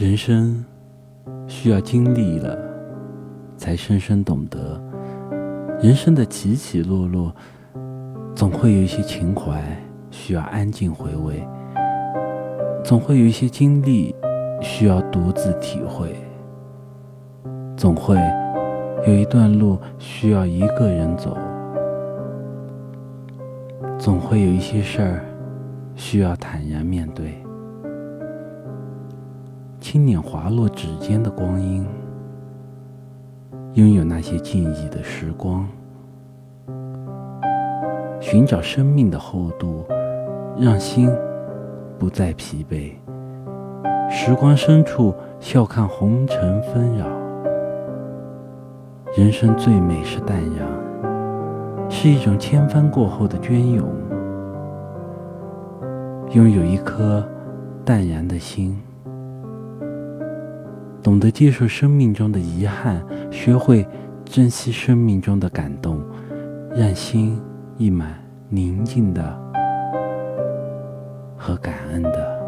人生需要经历了，才深深懂得。人生的起起落落，总会有一些情怀需要安静回味，总会有一些经历需要独自体会，总会有一段路需要一个人走，总会有一些事儿需要坦然面对。轻捻滑落指尖的光阴。拥有那些静谧的时光，寻找生命的厚度，让心不再疲惫。时光深处，笑看红尘纷扰。人生最美是淡然，是一种千帆过后的隽永。拥有一颗淡然的心。懂得接受生命中的遗憾，学会珍惜生命中的感动，让心溢满宁静的和感恩的。